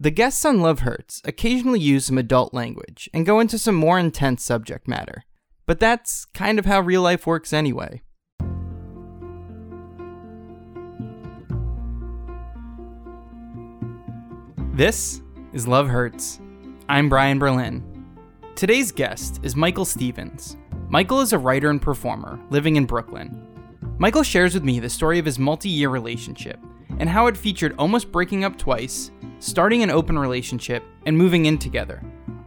The guests on Love Hurts occasionally use some adult language and go into some more intense subject matter. But that's kind of how real life works anyway. This is Love Hurts. I'm Brian Berlin. Today's guest is Michael Stevens. Michael is a writer and performer living in Brooklyn. Michael shares with me the story of his multi year relationship and how it featured almost breaking up twice, starting an open relationship, and moving in together,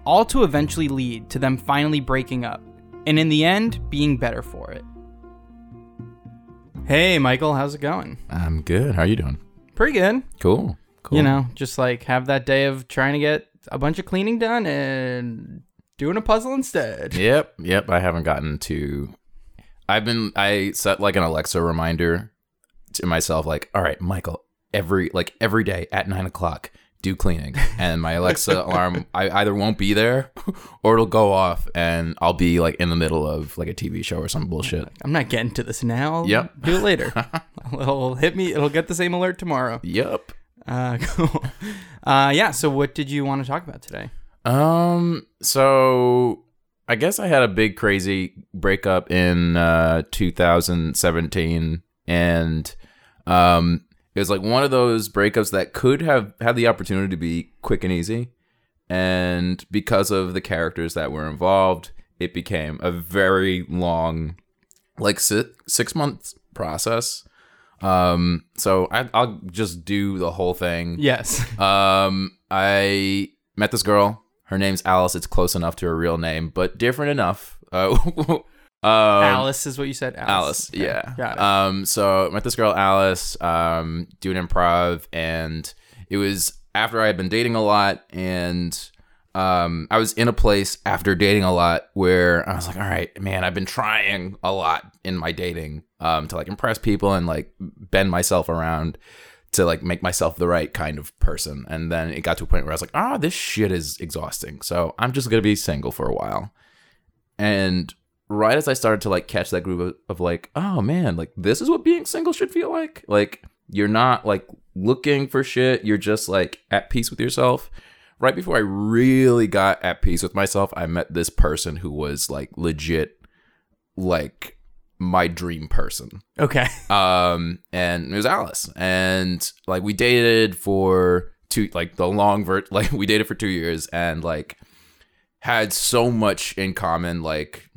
all to eventually lead to them finally breaking up, and in the end, being better for it. Hey, Michael, how's it going? I'm good. How are you doing? Pretty good. Cool. Cool. You know, just like have that day of trying to get a bunch of cleaning done and doing a puzzle instead. Yep. Yep. I haven't gotten to. I've been. I set like an Alexa reminder to myself, like, all right, Michael, every like every day at nine o'clock, do cleaning, and my Alexa alarm, I either won't be there, or it'll go off, and I'll be like in the middle of like a TV show or some bullshit. I'm not getting to this now. Yep. Do it later. it'll hit me. It'll get the same alert tomorrow. Yep. Uh, cool. Uh, yeah. So, what did you want to talk about today? Um. So I guess I had a big crazy breakup in uh 2017, and um, it was like one of those breakups that could have had the opportunity to be quick and easy, and because of the characters that were involved, it became a very long, like six six months process. Um. So I, I'll just do the whole thing. Yes. Um, I met this girl. Her name's Alice. It's close enough to her real name, but different enough. Uh, um, Alice is what you said. Alice, Okay, yeah. Got it. Um, so I met this girl, Alice, um, doing improv, and it was after I had been dating a lot, and um, I was in a place after dating a lot where I was like, all right, man, I've been trying a lot in my dating, um, to like impress people and like bend myself around to like make myself the right kind of person. And then it got to a point where I was like, ah, this shit is exhausting. So I'm just gonna be single for a while. And right as I started to like catch that groove of, of like, oh man, like this is what being single should feel like. Like you're not like looking for shit. You're just like at peace with yourself. Right before I really got at peace with myself, I met this person who was like legit, like my dream person okay. um and it was alice and like we dated for two like the long vert like we dated for two years and like had so much in common like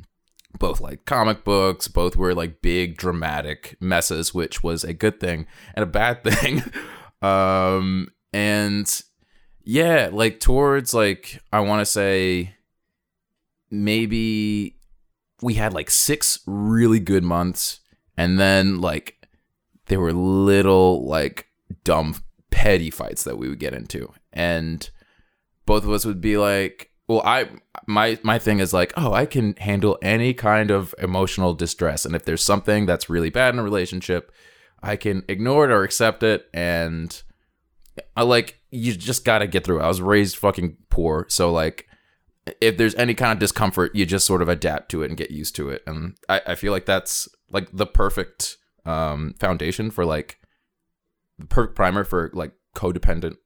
both like comic books both were like big dramatic messes which was a good thing and a bad thing. Um and yeah like towards like i want to say maybe we had like six really good months and then like there were little like dumb petty fights that we would get into. And both of us would be like well i my my thing is like oh i can handle any kind of emotional distress and if there's something that's really bad in a relationship i can ignore it or accept it and i like you just gotta get through it i was raised fucking poor so like if there's any kind of discomfort, you just sort of adapt to it and get used to it. And I, I feel like that's like the perfect um, foundation for like the perfect primer for like codependent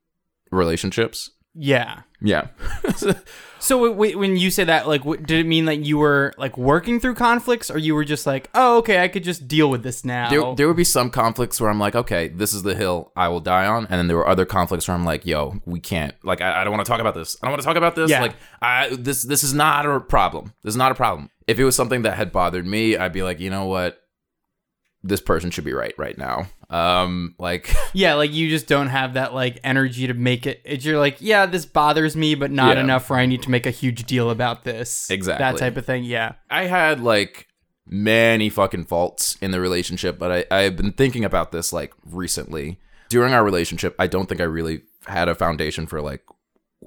relationships. Yeah. Yeah. So w- when you say that, like, w- did it mean that you were like working through conflicts, or you were just like, oh, okay, I could just deal with this now? there, there would be some conflicts where I'm like, okay, this is the hill I will die on. And then there were other conflicts where I'm like, yo, we can't. Like, I, I don't want to talk about this. I don't want to talk about this. Yeah. Like, I this this is not a problem. This is not a problem. If it was something that had bothered me, I'd be like, you know what? This person should be right right now. Um, like, yeah, like you just don't have that like energy to make it. It's you're like, yeah, this bothers me, but not Yeah. enough where I need to make a huge deal about this. Exactly. That type of thing. Yeah. I had like many fucking faults in the relationship, but I, I've been thinking about this like recently. During our relationship, I don't think I really had a foundation for like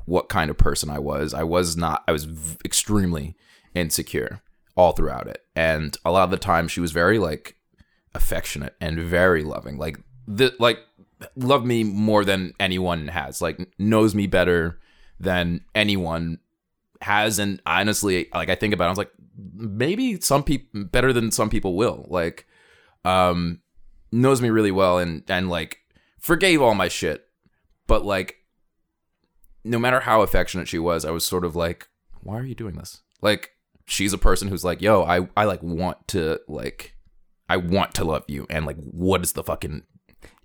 what kind of person I was. I was not, I was v- extremely insecure all throughout it. And a lot of the time, she was very like affectionate and very loving. Like, the, like, loved me more than anyone has, like, knows me better than anyone has and honestly like i think about it i was like maybe some people better than some people will like um knows me really well and and like forgave all my shit but like no matter how affectionate she was, I was sort of like, why are you doing this? Like, she's a person who's like, yo, I, I like want to like, I want to love you, and like, what is the fucking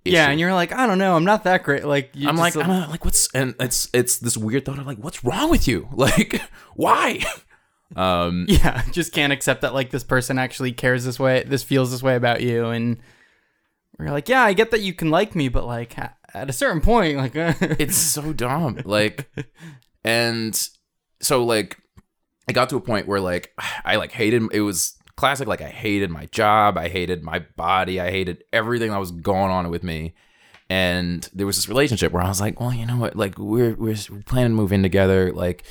issue? Yeah, and you're like, I don't know, I'm not that great. Like, you I'm just- like, I'm like, what's and it's it's this weird thought of like, what's wrong with you? Like, why? Um, yeah, just can't accept that like this person actually cares this way, this feels this way about you, and you're like, yeah, I get that you can like me, but like at a certain point, like, it's so dumb. Like, and so like, I got to a point where like I like hated. It was classic. Like I hated my job. I hated my body. I hated everything that was going on with me. And there was this relationship where I was like, well, you know what? Like we're we're planning to move in together. Like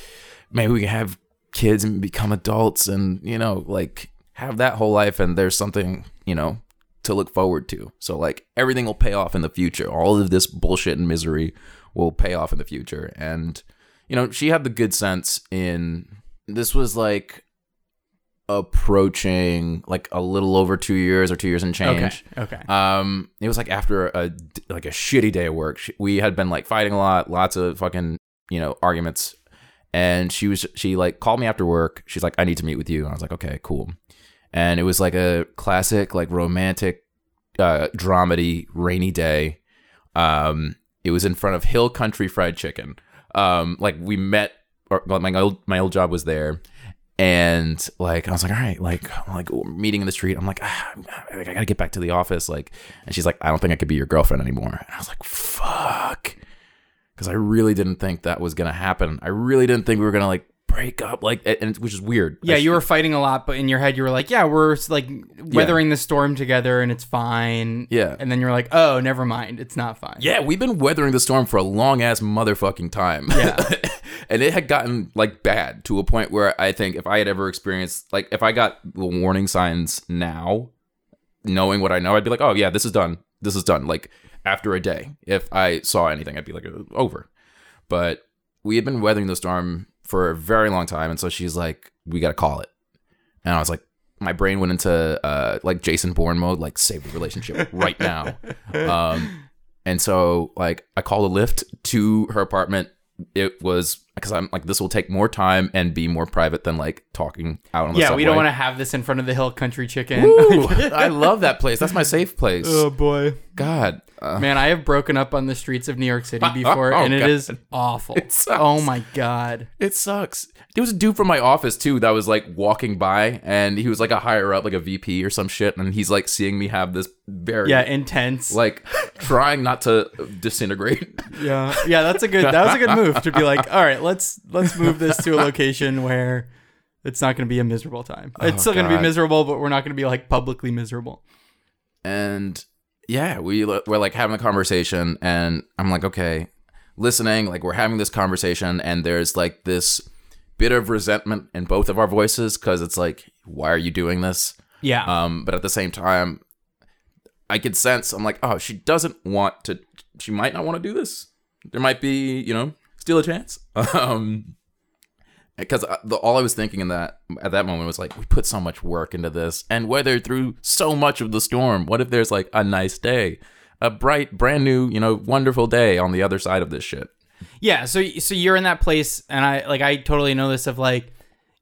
maybe we can have kids and become adults, and you know, like have that whole life. And there's something you know to look forward to. So like everything will pay off in the future. All of this bullshit and misery will pay off in the future. And you know, she had the good sense in this was like approaching like a little over 2 years or 2 years and change. okay, Okay. Um it was like after a like a shitty day of work. She, we had been like fighting a lot, lots of fucking, you know, arguments. And she was she like called me after work. She's like I need to meet with you. And I was like okay, cool and it was like a classic like romantic uh dramedy rainy day um it was in front of hill country fried chicken um like we met or well, my old my old job was there and like i was like all right like like meeting in the street. I'm like ah, i gotta get back to the office like and she's like i don't think i could be your girlfriend anymore. And i was like fuck. Because i really didn't think that was gonna happen. I really didn't think we were gonna like break up like and which is weird yeah, I you were fighting a lot, but in your head, you were like, yeah, we're like weathering the storm together, and it's fine. Yeah. and then you're like, oh, never mind, it's not fine. Yeah, we've been weathering the storm for a long ass motherfucking time. Yeah. and it had gotten like bad to a point where I think if I had ever experienced like if I got the warning signs now, knowing what I know, I'd be like, oh yeah, this is done. This is done. Like after a day, if I saw anything, I'd be like, "Uh, over. But we had been weathering the storm for a very long time, and so she's like, we got to call it. And I was like, my brain went into uh, like Jason Bourne mode, like save the relationship right now. Um, and so like I called a Lyft to her apartment. It was because I'm like this will take more time and be more private than like talking out on the street. yeah, we don't want to. have this in front of the Hill Country Chicken. I love that place. That's my safe place. oh boy, God, uh, man, I have broken up on the streets of New York City before, Oh, and it God. is awful. Sucks. Oh my god. it sucks. There was a dude from my office too that was like walking by, and he was like a higher up, like a VP or some shit, and he's like seeing me have this very Yeah, intense. like trying not to disintegrate. yeah, yeah, that's a good. That was a good move to be like, all right, let's let's move this to a location where it's not going to be a miserable time. It's still going to be miserable, but we're not going to be like publicly miserable. and yeah we we're like having a conversation and i'm like okay listening like we're having this conversation and there's like this bit of resentment in both of our voices because it's like why are you doing this Yeah, um but at the same time i could sense i'm like oh she doesn't want to she might not want to do this there might be you know still a chance um because the, all I was thinking in that at that moment was like, we put so much work into this and weathered through so much of the storm. What if there's like a nice day, a bright, brand new, you know, wonderful day on the other side of this shit? yeah. So so you're in that place, and I like I totally know this of like.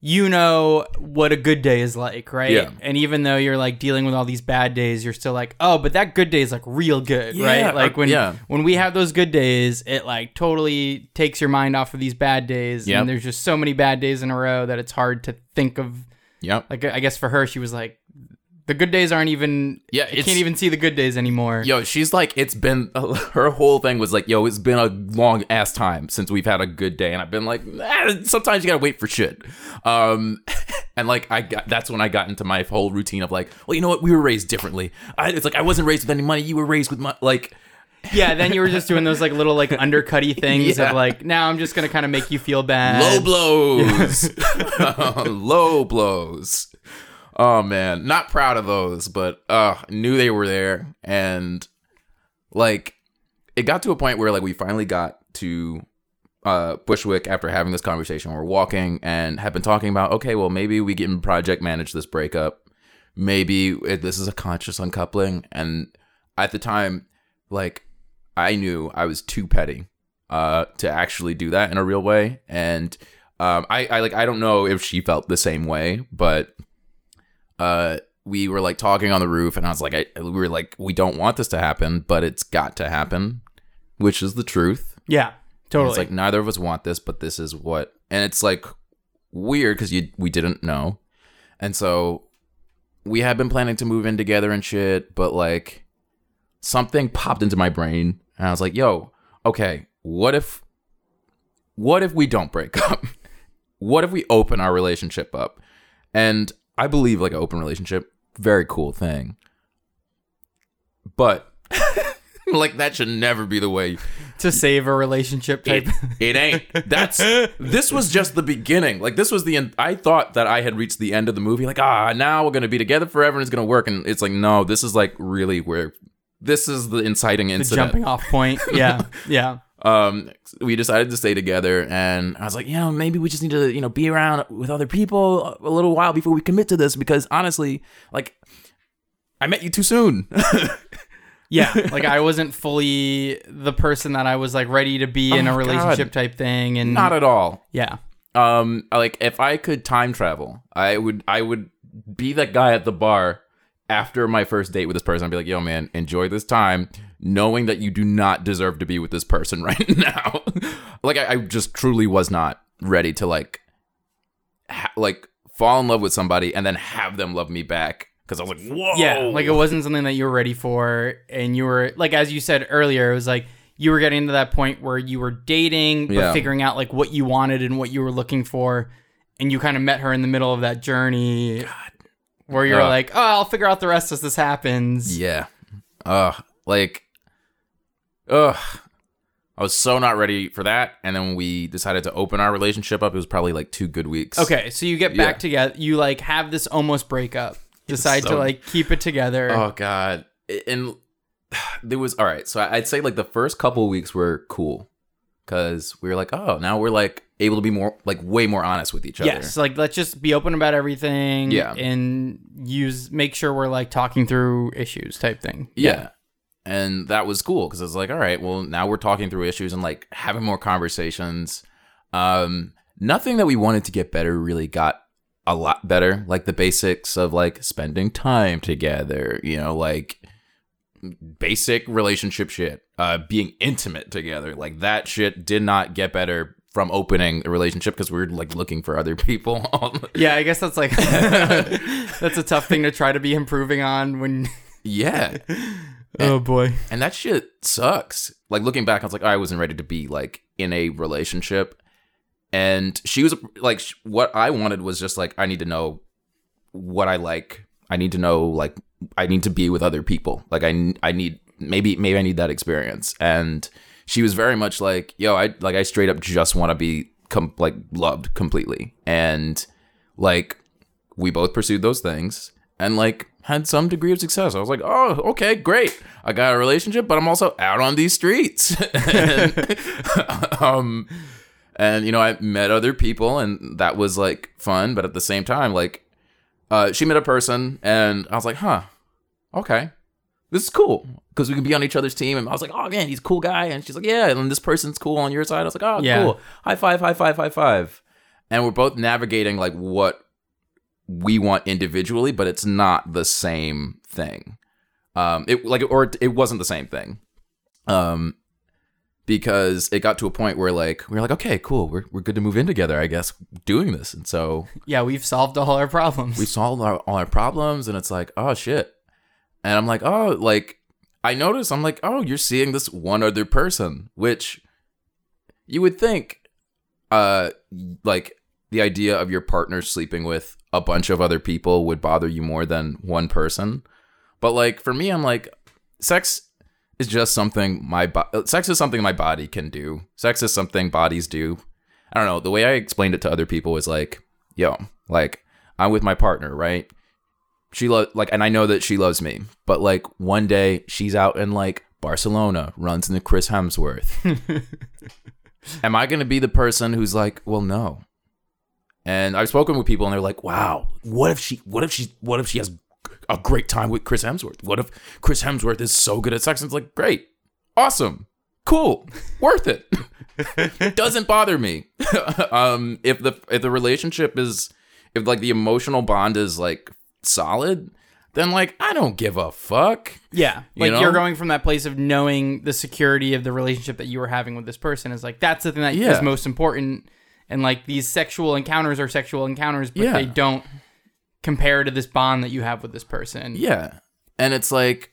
You know what a good day is like, right? Yeah. And even though you're like dealing with all these bad days, you're still like, oh, but that good day is like real good, Yeah, right? Like uh, when yeah. when we have those good days, it like totally takes your mind off of these bad days. Yep. And there's just so many bad days in a row that it's hard to think of. Yep. Like I guess for her, she was like, the good days aren't even. Yeah, you can't even see the good days anymore. Yo, she's like, it's been her whole thing was like, yo, it's been a long ass time since we've had a good day, and I've been like, "Ah, sometimes you gotta wait for shit. Um, and like I got that's when I got into my whole routine of like, well, you know what, we were raised differently. I, it's like I wasn't raised with any money, you were raised with my like. Yeah, then you were just doing those like little like undercutty things Yeah. of like, now I'm just gonna kind of make you feel bad. low blows low blows oh man. Not proud of those but uh knew they were there. And like it got to a point where like we finally got to uh bushwick after having this conversation. We're walking and have been talking about okay well maybe we can project manage this breakup. Maybe it, this is a conscious uncoupling. And at the time like i knew i was too petty uh, to actually do that in a real way. And um, I, I like I don't know if she felt the same way, but uh, we were like talking on the roof, and I was like, I, we were like, we don't want this to happen, but it's got to happen, which is the truth. Yeah, And totally. It's like neither of us want this, but this is what, and it's like weird because you we didn't know, and so we had been planning to move in together and shit, but like something popped into my brain, and I was like, yo, okay, what if, what if we don't break up? what if we open our relationship up? And I believe like an open relationship, very cool thing, but. like that should never be the way to save a relationship type. it, it ain't. That's this was just the beginning. Like this was the end. I thought that I had reached the end of the movie. Like ah, now we're gonna be together forever and it's gonna work. And it's like no, this is like really where this is the inciting the incident. jumping off point. Yeah, yeah. Um, we decided to stay together, and I was like, you know, maybe we just need to, you know, be around with other people a little while before we commit to this because honestly, like, I met you too soon. Yeah, like I wasn't fully the person that I was like ready to be in Oh, a God. relationship type thing, and Not at all. yeah, um like if i could time travel i would i would be that guy at the bar after my first date with this person i'd be like yo man enjoy this time knowing that you do not deserve to be with this person right now like I, I just truly was not ready to like ha- like fall in love with somebody and then have them love me back because i was like whoa yeah, like it wasn't something that you were ready for, and you were like, as you said earlier, it was like you were getting to that point where you were dating, but Yeah. figuring out like what you wanted and what you were looking for, and you kind of met her in the middle of that journey, where you're Ugh. like, oh, I'll figure out the rest as this happens. Yeah. Ugh. Like, ugh. I was so not ready for that. And then we decided to open our relationship up, it was probably like two good weeks. Okay, so you get back together, you like have this almost breakup, decide to like keep it together. Oh, God. And there was, all right. So I'd say like the first couple weeks were cool because we were like, oh, now we're like able to be more, like way more honest with each other. Yes, like let's just be open about everything. Yeah. and use make sure we're like talking through issues type thing. Yeah. And that was cool because it's like, all right, well, now we're talking through issues and like having more conversations. Um, nothing that we wanted to get better really got a lot better. Like the basics of like spending time together, you know, like basic relationship shit, uh, being intimate together. Like that shit did not get better from opening a relationship because we were like looking for other people. Yeah, I guess that's like that's a tough thing to try to be improving on when. yeah. Oh boy. And that shit sucks. Like looking back, I was like, I wasn't ready to be like in a relationship. And she was like, what I wanted was just like, I need to know what I like. I need to know like, I need to be with other people. Like I, I need maybe maybe I need that experience. And she was very much like, yo, I like I straight up just want to be com- like loved completely. And like we both pursued those things and like had some degree of success. I was like, oh, okay, great. I got a relationship, but I'm also out on these streets. and, um, and you know, I met other people, and that was like fun. But at the same time, like, uh, she met a person, and I was like, huh, okay, this is cool because we can be on each other's team. And I was like, oh man, he's a cool guy. And she's like, yeah, and this person's cool on your side. I was like, oh, Yeah. cool. High five, high five, high five. And we're both navigating like what we want individually, but it's not the same thing. Um, it like or it wasn't the same thing. Um, because it got to a point where like we were like, okay, cool, we're we're good to move in together, I guess, doing this. And so Yeah, we've solved all our problems. we solved our, all our problems, and it's like, oh shit. And I'm like, oh, like I notice I'm like, oh, you're seeing this one other person, which you would think, uh, like the idea of your partner sleeping with a bunch of other people would bother you more than one person. But like for me, I'm like, sex is just something my bo- sex is something my body can do. Sex is something bodies do. I don't know. The way I explained it to other people was like, yo, like I'm with my partner, right? She lo- like, and I know that she loves me, but like one day she's out in like Barcelona, runs into Chris Hemsworth. Am I gonna be the person who's like, well, no? And I've spoken with people, and they're like, wow, what if she, what if she, what if she has a great time with Chris Hemsworth? What if Chris Hemsworth is so good at sex? And it's like, great, awesome, cool, worth it. Doesn't bother me. um, if the if the relationship is if like the emotional bond is like solid, then like I don't give a fuck. Yeah, like you are going from that place of knowing the security of the relationship that you were having with this person is like that's the thing that is Yeah. most important. And like these sexual encounters are sexual encounters, but Yeah. they don't compare to this bond that you have with this person. Yeah. And it's like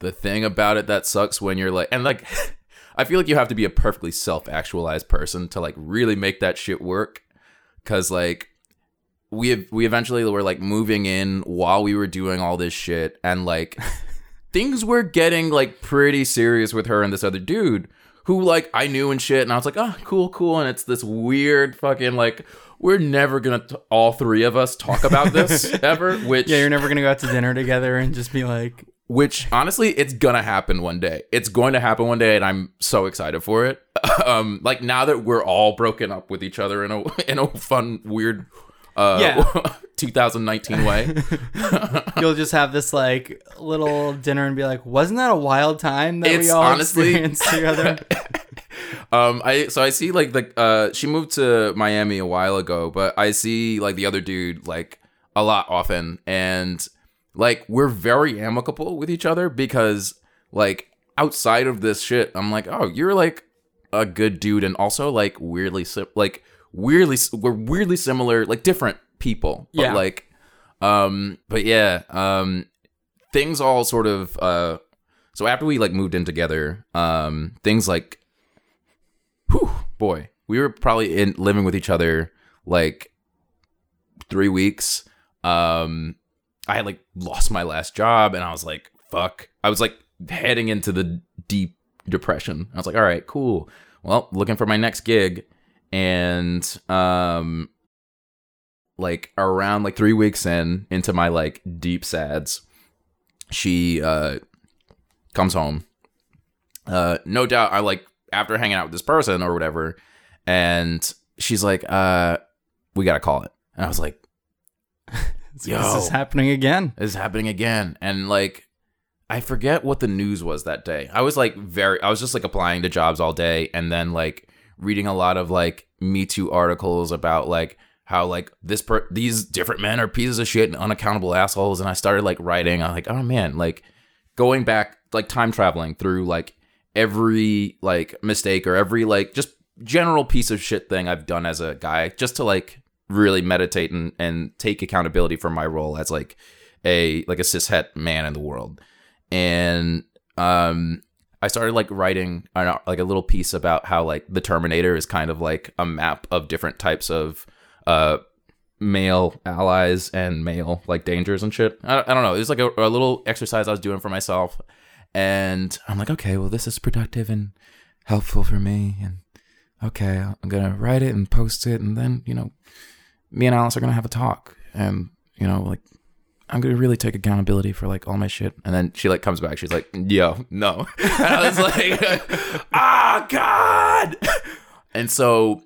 the thing about it that sucks when you're like and like I feel like you have to be a perfectly self-actualized person to like really make that shit work cuz like we have, we eventually were like moving in while we were doing all this shit and like things were getting like pretty serious with her and this other dude who like I knew and shit and I was like, "Oh, cool, cool." And it's this weird fucking like we're never going to all three of us talk about this ever, which Yeah, you're never gonna go out to dinner together and just be like, which honestly it's gonna happen one day it's going to happen one day and i'm so excited for it um like now that we're all broken up with each other in a in a fun weird uh Yeah. 2019 way you'll just have this like little dinner and be like, wasn't that a wild time that we all honestly- experienced together? um i so i see like the uh she moved to miami a while ago but i see like the other dude like a lot often and like we're very amicable with each other because like outside of this shit i'm like oh you're like a good dude and also like weirdly sim- like weirdly we're weirdly similar like different people but Yeah. like um but yeah um things all sort of uh so after we like moved in together um things like whew boy we were probably in living with each other like three weeks. Um i had like lost my last job and i was like fuck. I was like heading into the deep depression. I was like all right cool. Well looking for my next gig. And um like around like three weeks in into my like deep sads she uh comes home. Uh no doubt i like after hanging out with this person or whatever and she's like uh we gotta call it. And i was like yo This is happening again. this is happening again. And like i forget what the news was that day. I was like very i was just like applying to jobs all day and then like reading a lot of like me too articles about like how like this per these different men are pieces of shit and unaccountable assholes. And i started like writing. I'm like oh man like going back like time traveling through like every like mistake or every like just general piece of shit thing i've done as a guy just to like really meditate and, and take accountability for my role as like a like a cishet man in the world. And um i started like writing like a little piece about how like the terminator is kind of like a map of different types of uh male allies and male like dangers and shit i, I don't know it was like a, a little exercise i was doing for myself and i'm like okay well this is productive and helpful for me and okay i'm gonna write it and post it and then you know me and alice are gonna have a talk and you know like I'm gonna really take accountability for like all my shit. And then she like comes back. She's like, "Yo, no." And I was like, "Ah, God." And so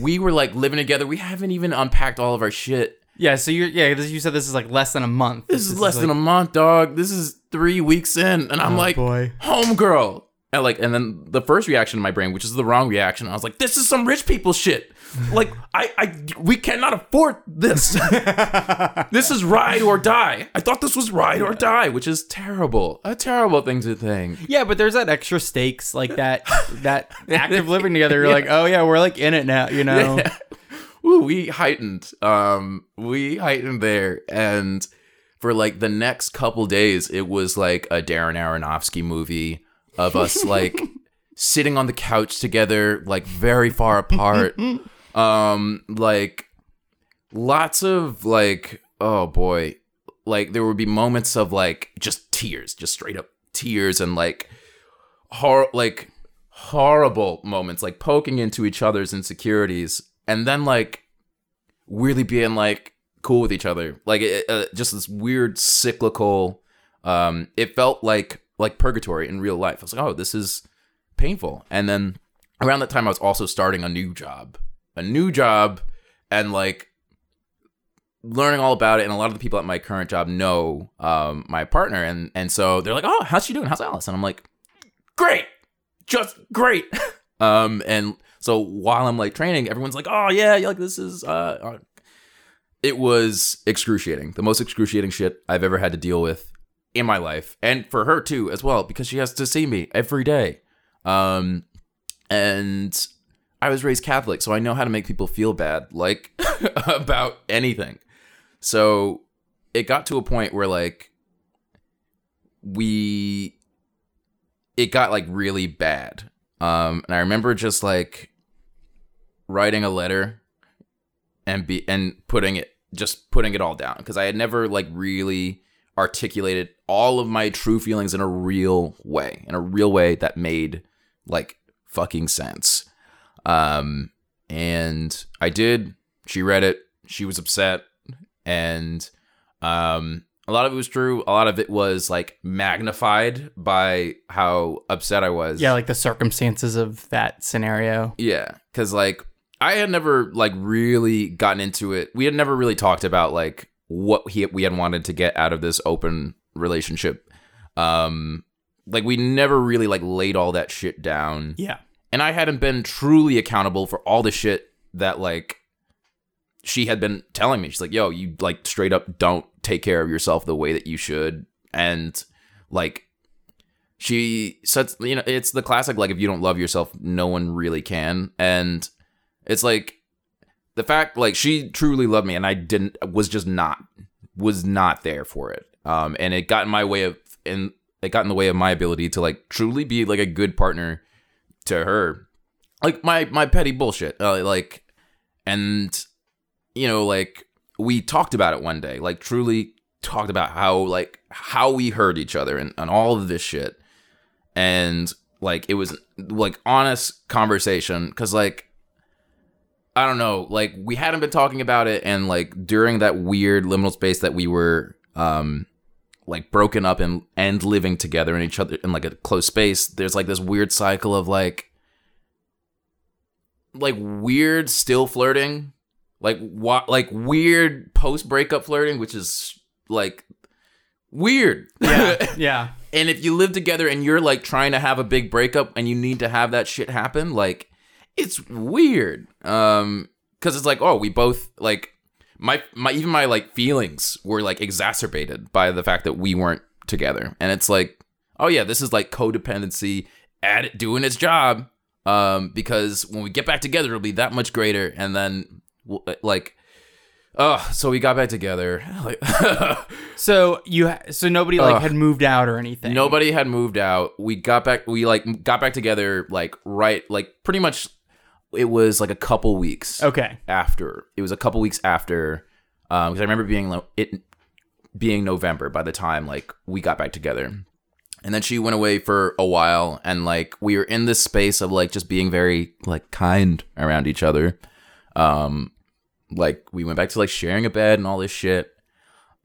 we were like living together. We haven't even unpacked all of our shit. Yeah, so you're yeah, this, you said this is like less than a month. This is less than a month, dog. This is three weeks in, and I'm oh, like, Oh, boy. homegirl. And like, and then the first reaction in my brain, which is the wrong reaction, I was like, this is some rich people shit. Like, I, I, we cannot afford this. this is ride or die. I thought this was ride or die, which is terrible. A terrible thing to think. Yeah, but there's that extra stakes, like that that active living together. You're like, oh yeah, we're like in it now, you know. Ooh, we heightened. Um, we heightened there, and for like the next couple days, it was like a Darren Aronofsky movie of us like sitting on the couch together, like very far apart. um, like lots of like, oh boy, like there would be moments of like just tears, just straight up tears, and like hor like horrible moments, like poking into each other's insecurities, and then like weirdly being like cool with each other, like it, uh, just this weird cyclical. Um, it felt like like purgatory in real life. I was like, oh, this is painful. And then around that time, I was also starting a new job, a new job, and like learning all about it. And a lot of the people at my current job know um, my partner, and and so they're like, oh, how's she doing? How's Alice? And I'm like, great, just great. um, and so while I'm like training, everyone's like, "Oh yeah, like this is." Uh, uh, it was excruciating, the most excruciating shit I've ever had to deal with in my life, and for her too as well, because she has to see me every day. Um, and I was raised Catholic, so I know how to make people feel bad, like about anything. So it got to a point where like we it got like really bad. Um and I remember just like writing a letter and be and putting it just putting it all down because I had never like really articulated all of my true feelings in a real way, in a real way that made like fucking sense. Um and I did. She read it. She was upset and um a lot of it was true. A lot of it was like magnified by how upset I was. Yeah, like the circumstances of that scenario. Yeah, because like I had never like really gotten into it. We had never really talked about like what he we had wanted to get out of this open relationship. Um, like we never really like laid all that shit down. Yeah. And I hadn't been truly accountable for all the shit that like she had been telling me. She's like, "Yo, you like straight up don't take care of yourself the way that you should." And like she said, you know, it's the classic like if you don't love yourself, no one really can. And it's like the fact like she truly loved me and I didn't was just not was not there for it. Um and it got in my way of and it got in the way of my ability to like truly be like a good partner to her. Like my my petty bullshit. Uh, like and you know like we talked about it one day. Like truly talked about how like how we hurt each other and, and all of this shit. And like it was like honest conversation cuz like I don't know, like we hadn't been talking about it and like during that weird liminal space that we were um like broken up and and living together in each other in like a close space, there's like this weird cycle of like like weird still flirting, like what like weird post breakup flirting, which is like weird. Yeah. yeah. and if you live together and you're like trying to have a big breakup and you need to have that shit happen, like it's weird. Um, because it's like, oh, we both like my my even my like feelings were like exacerbated by the fact that we weren't together, and it's like, oh yeah, this is like codependency at it doing its job. Um, because when we get back together, it'll be that much greater, and then like. Oh, so we got back together. Like, So you ha- so nobody like Ugh. had moved out or anything. Nobody had moved out. We got back. We like got back together. Like right. Like pretty much. It was like a couple weeks Okay. after. It was a couple weeks after. Um, because I remember being like it being November by the time like we got back together. And then she went away for a while, and like we were in this space of like just being very like kind around each other. Um, like we went back to like sharing a bed and all this shit.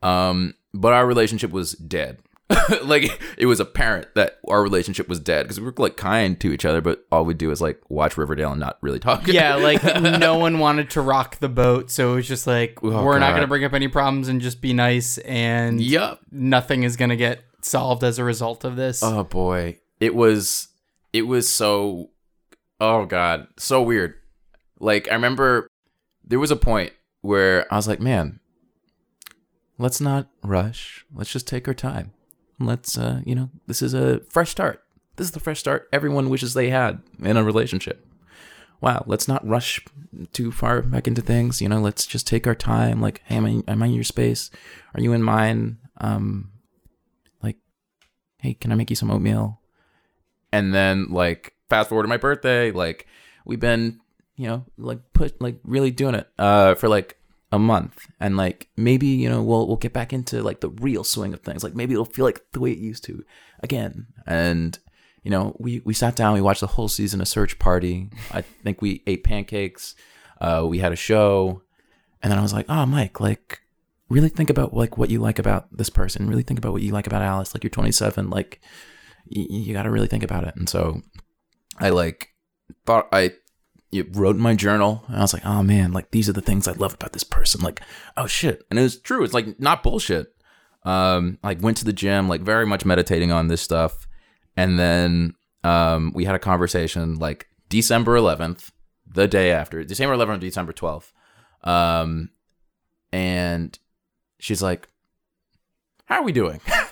Um, but our relationship was dead. like it was apparent that our relationship was dead because we were like kind to each other, but all we do is like watch Riverdale and not really talk. Yeah, like no one wanted to rock the boat, so it was just like Oh, we're not going to bring up any problems and just be nice and yep. nothing is going to get solved as a result of this. Oh boy, it was it was so oh god, so weird. Like I remember there was a point where I was like, man, let's not rush. Let's just take our time. Let's uh, you know, this is a fresh start. This is the fresh start everyone wishes they had in a relationship. Wow, let's not rush too far back into things. You know, let's just take our time. Like, hey, am I, am I in your space? Are you in mine? Um, like, hey, can I make you some oatmeal? And then like fast forward to my birthday, like we've been, you know, like put like really doing it uh for like a month. And like maybe, you know, we'll we'll get back into like the real swing of things. Like maybe it'll feel like the way it used to again. And you know, we we sat down, we watched the whole season of Search Party. I think we ate pancakes. Uh we had a show. And then I was like, "Oh, Mike, like really think about like what you like about this person. Really think about what you like about Alice. Like you're 27, like y- you got to really think about it. And so I like thought I you wrote in my journal and I was like, oh man, like these are the things I love about this person. Like, oh shit. And it was true. It's like not bullshit. Um, like went to the gym, like very much meditating on this stuff. And then um, we had a conversation like December 11th, the day after, December 11th, December 12th. Um, and she's like, How are we doing?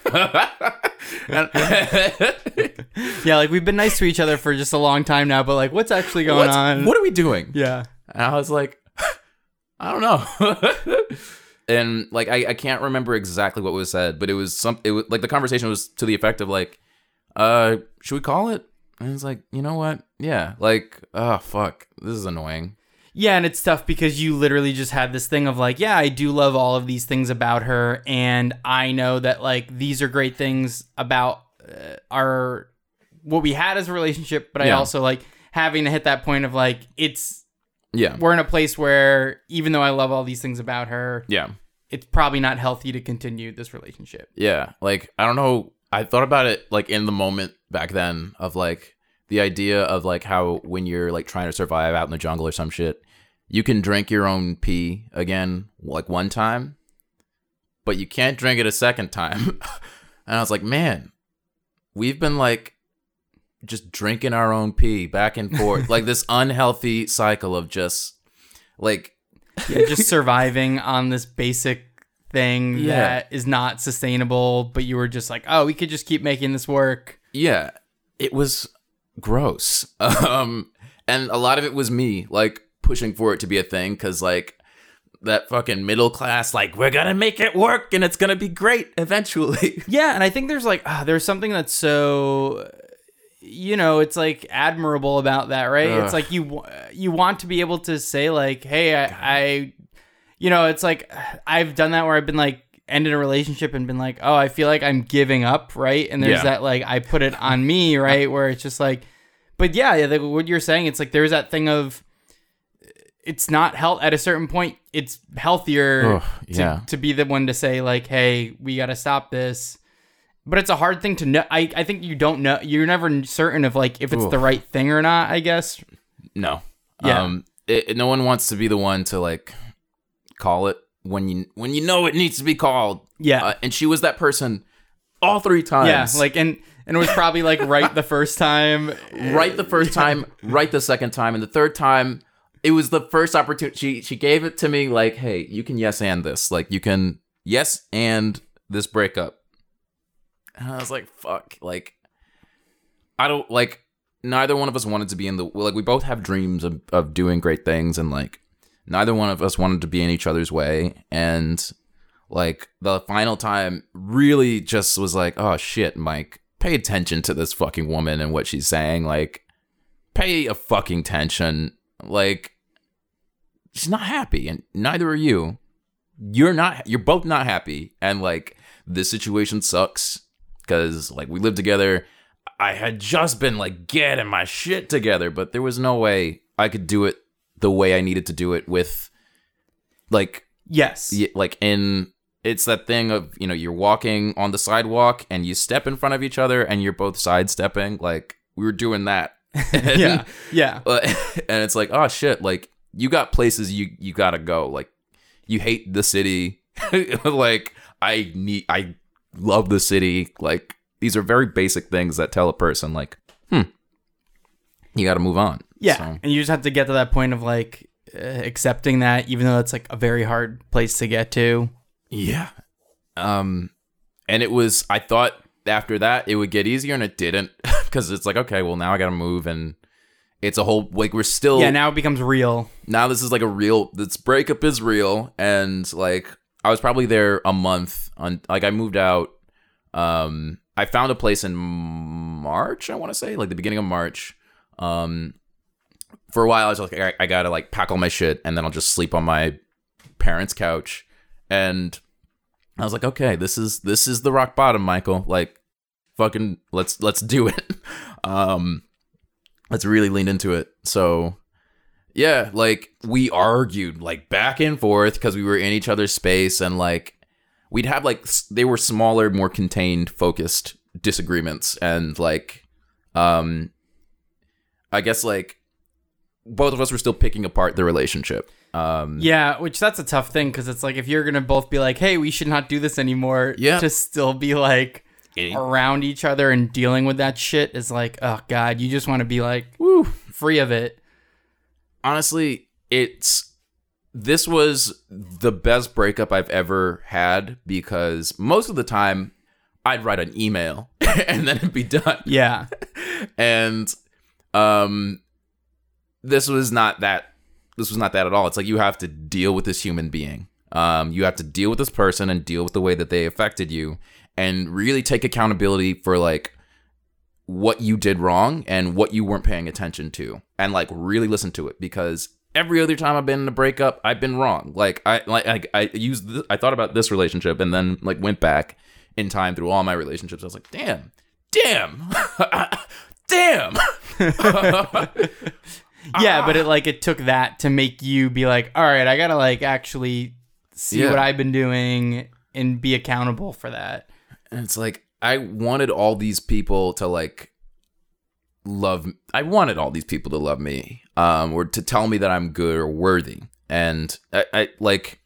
And- Yeah, like we've been nice to each other for just a long time now, but like what's actually going What's- on? What are we doing? yeah. And I was like, I don't know. and like I, I can't remember exactly what was said, but it was some it was like the conversation was to the effect of like, uh, should we call it? And it's like, you know what? Yeah. Like, oh fuck. This is annoying. Yeah, and it's tough because you literally just had this thing of like, yeah, I do love all of these things about her, and I know that like these are great things about uh, our what we had as a relationship, but I also like having to hit that point of like it's Yeah. we're in a place where even though I love all these things about her, Yeah. it's probably not healthy to continue this relationship. Yeah. Like, I don't know. I thought about it like in the moment back then of like the idea of like how when you're like trying to survive out in the jungle or some shit, you can drink your own pee again like one time, but you can't drink it a second time. and I was like, man, we've been like just drinking our own pee back and forth, like this unhealthy cycle of just like Yeah, just surviving on this basic thing Yeah. that is not sustainable, but you were just like, oh, we could just keep making this work. yeah it was gross um and a lot of it was me like pushing for it to be a thing because like that fucking middle class like we're gonna make it work and it's gonna be great eventually Yeah, and I think there's like ah, there's something that's so you know, it's like admirable about that, right? It's like you you want to be able to say like, "Hey, I, I you know, it's like I've done that where I've been like ended a relationship and been like, "Oh, I feel like I'm giving up," right? And there's Yeah. that like I put it on me, right? Where it's just like but yeah, yeah, what you're saying, it's like there's that thing of it's not health at a certain point. It's healthier Ugh, to, yeah. to be the one to say like, "Hey, we got to stop this." But it's a hard thing to know. I, I think you don't know. You're never certain of like if it's Oof. the right thing or not. I guess. no Yeah. um it, no one wants to be the one to like call it when you when you know it needs to be called Yeah. uh, and she was that person all three times yeah. Like and and it was probably like right the first time. right the first time, right the second time, and the third time, it was the first opportunity. She she gave it to me like, hey, you can yes and this, like you can yes and this breakup. And I was like, fuck, like I don't like. Neither one of us wanted to be in the like. We both have dreams of of doing great things, and like neither one of us wanted to be in each other's way, and like the final time really just was like, oh shit, Mike, pay attention to this fucking woman and what she's saying. Like, pay a fucking attention. Like, she's not happy, and neither are you. You're not. You're both not happy, and like this situation sucks because like we lived together. I had just been like getting my shit together, but there was no way I could do it the way I needed to do it with like yes. like in it's that thing of you know you're walking on the sidewalk and you step in front of each other and you're both sidestepping like we were doing that Yeah. Yeah. And it's like oh shit like you got places you you gotta go like you hate the city like i need i love the city like these are very basic things that tell a person like hmm you gotta move on Yeah. So, And you just have to get to that point of like uh, accepting that, even though it's like a very hard place to get to. Yeah. Um and it was I thought after that it would get easier and it didn't cuz it's like okay, well now I got to move and it's a whole like we're still Yeah. Now it becomes real. now this is like a real this breakup is real and like I was probably there a month on like I moved out um I found a place in March, I want to say, like the beginning of March. Um for a while I was like I, I got to like pack all my shit and then I'll just sleep on my parents' couch and I was like, okay, this is this is the rock bottom, Michael. Like, fucking, let's let's do it. um, let's really lean into it. So, yeah, like we argued like back and forth because we were in each other's space, and like we'd have like s- they were smaller, more contained, focused disagreements, and like, um, I guess like both of us were still picking apart the relationship. Um, Yeah, which that's a tough thing because it's like if you're gonna both be like, "Hey, we should not do this anymore," Yeah. to still be like, around each other and dealing with that shit is like, oh god, you just want to be like, woo, free of it. honestly, it's this was the best breakup I've ever had because most of the time I'd write an email and then it'd be done. Yeah. And um this was not that this was not that at all. It's like you have to deal with this human being. Um you have to deal with this person and deal with the way that they affected you and really take accountability for like what you did wrong and what you weren't paying attention to and like really listen to it because every other time I've been in a breakup I've been wrong like I like I, I used this, I thought about this relationship and then like went back in time through all my relationships I was like damn damn damn Yeah, but it like it took that to make you be like, all right, I gotta like actually see Yeah. what I've been doing and be accountable for that. And it's like I wanted all these people to like love I wanted all these people to love me um or to tell me that I'm good or worthy. And I, I like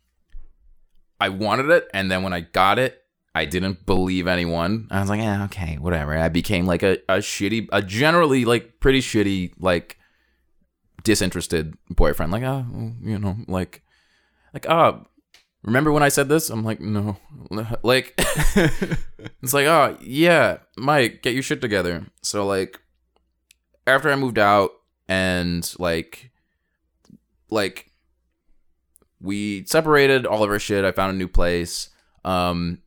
I wanted it and then when I got it I didn't believe anyone. I was like yeah okay whatever. I became like a, a shitty a generally like pretty shitty like disinterested boyfriend. Like oh you know like like oh remember when I said this I'm like no like it's like, oh yeah, Mike, get your shit together. So like, after I moved out and like, like, we separated all of our shit. I found a new place. Um,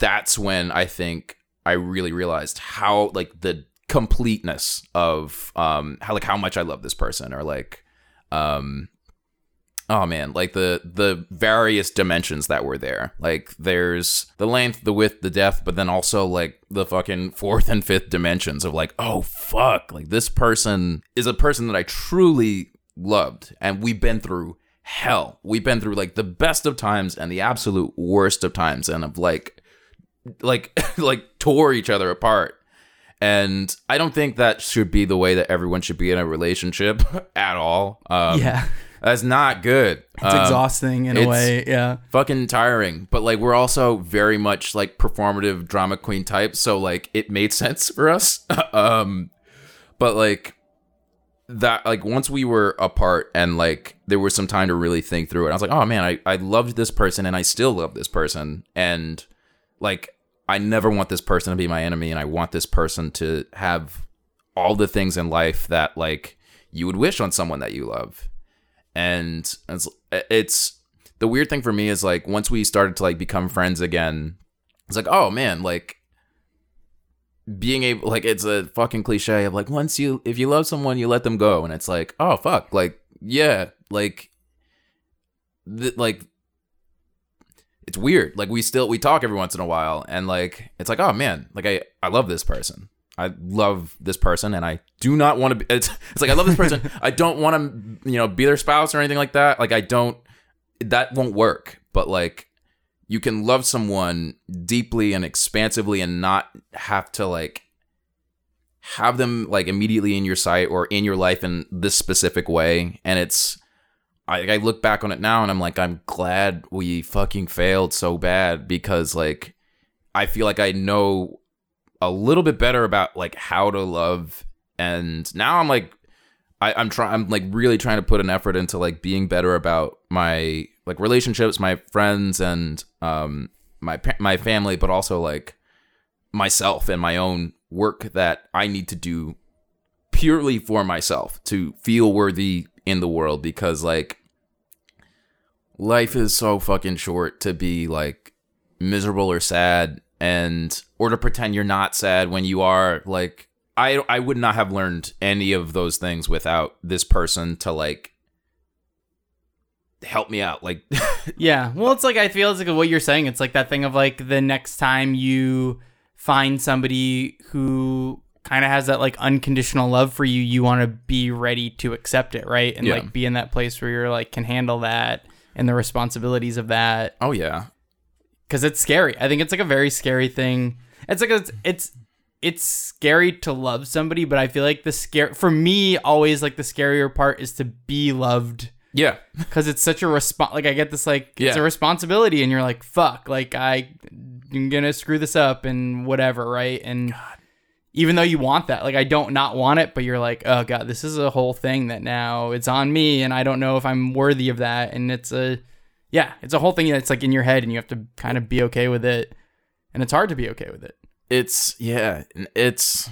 that's when I think I really realized how like the completeness of um how like how much I love this person or like um oh man like the the various dimensions that were there. Like there's the length the width the depth but then also like the fucking fourth and fifth dimensions of like oh fuck. Like this person is a person that i truly loved and we've been through hell. We've been through like the best of times and the absolute worst of times and of like like like tore each other apart. And i don't think that should be the way that everyone should be in a relationship at all. Um yeah. That's not good. It's Um, exhausting in a way. Yeah. Fucking tiring. But like we're also very much like performative drama queen types, so like it made sense for us. um but like that like once we were apart and like there was some time to really think through it. I was like, "Oh man, I I loved this person and I still love this person." And like I never want this person to be my enemy and I want this person to have all the things in life that like you would wish on someone that you love and it's, it's the weird thing for me is like once we started to like become friends again it's like oh man like being able like it's a fucking cliche of like once you if you love someone you let them go. And it's like oh fuck like yeah like th- like it's weird. Like we still we talk every once in a while. And like it's like oh man like i i love this person I love this person and I do not want to be it's, it's like I love this person. I don't want to you know be their spouse or anything like that. Like I don't that won't work. But like you can love someone deeply and expansively and not have to like have them like immediately in your sight or in your life in this specific way and it's I, I look back on it now and I'm like I'm glad we fucking failed so bad because like I feel like I know a little bit better about like how to love. And now i'm like I, i'm trying i'm like really trying to put an effort into like being better about my like relationships my friends and um my my family but also like myself and my own work that i need to do purely for myself to feel worthy in the world because like life is so fucking short to be like miserable or sad. And or to pretend you're not sad when you are like I I would not have learned any of those things without this person to like help me out like Yeah. Well, it's like I feel it's like what you're saying. It's like that thing of like the next time you find somebody who kind of has that like unconditional love for you, you want to be ready to accept it, right? And Yeah. like be in that place where you're like can handle that and the responsibilities of that oh yeah because it's scary. I think it's like a very scary thing. It's like it's it's it's scary to love somebody, but I feel like the scare for me always like the scarier part is to be loved yeah because it's such a response. Like I get this like it's a responsibility, and you're like fuck. Like I I'm gonna screw this up and whatever, right? And even though you want that, like I don't not want it, but you're like, oh god, this is a whole thing that now it's on me, and I don't know if I'm worthy of that, and it's a yeah, it's a whole thing that's like in your head, and you have to kind of be okay with it, and it's hard to be okay with it. it's yeah it's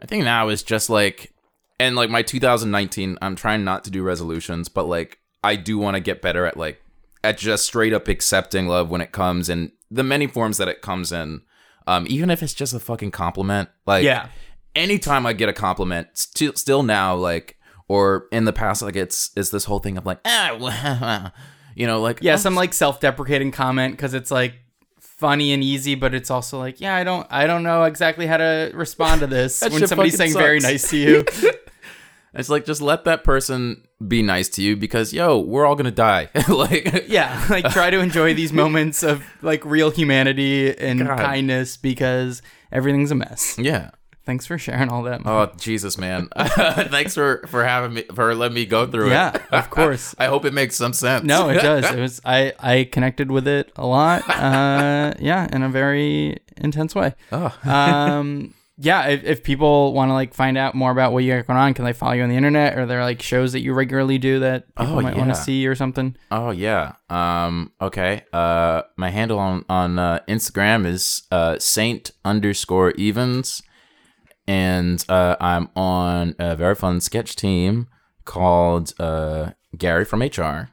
i think now is just like and like my 2019 i'm trying not to do resolutions but like i do want to get better at like at just straight up accepting love when it comes and the many forms that it comes in um even if it's just a fucking compliment like Yeah. anytime i get a compliment still still now like or in the past like it's it's this whole thing of like ah, you know like Yeah, oh, some like self-deprecating comment because it's like funny and easy, but it's also like, yeah, I don't, I don't know exactly how to respond to this when somebody's saying very nice to you. It's like just let that person be nice to you because yo, we're all gonna die. like yeah, like try to enjoy these moments of like real humanity and God. kindness because everything's a mess. yeah. Thanks for sharing all that. Oh Jesus, man! Thanks for for having me for letting me go through Yeah, it. of course. I hope it makes some sense. No, it does. It was I I connected with it a lot. Uh, yeah, in a very intense way. Oh. um yeah if, if people want to like find out more about what you got going on can they follow you on the internet or there like shows that you regularly do that people Oh, might want to see or something Oh yeah. Um. Okay. Uh. My handle on on uh, Instagram is uh Saint underscore Evans, and uh, I'm on a very fun sketch team called uh Gary from HR,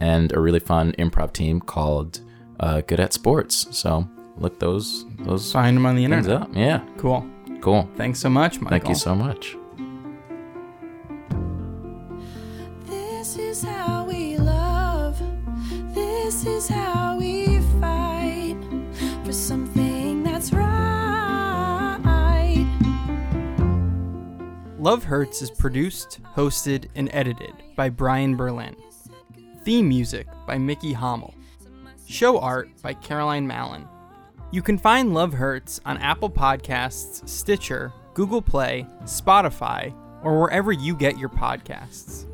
and a really fun improv team called uh Good at Sports. So look those those find them on the internet up. Yeah. cool Cool. thanks so much Michael. Thank you so much. Love hurts is produced hosted and edited by brian berlin. Theme music by mickey hommel show art by caroline mallon. You can find love hurts on apple podcasts stitcher google play spotify or wherever you get your podcasts.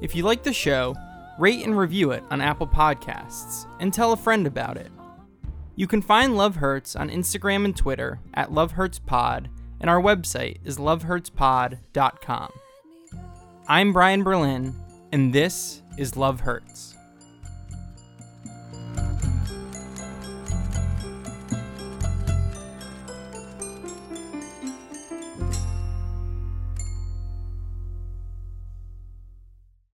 If you like the show, rate and review it on Apple Podcasts and tell a friend about it. You can find Love Hurts on Instagram and Twitter at LoveHurtsPod, and our website is lovehurtspod.com. I'm Brian Berlin, and this is Love Hurts.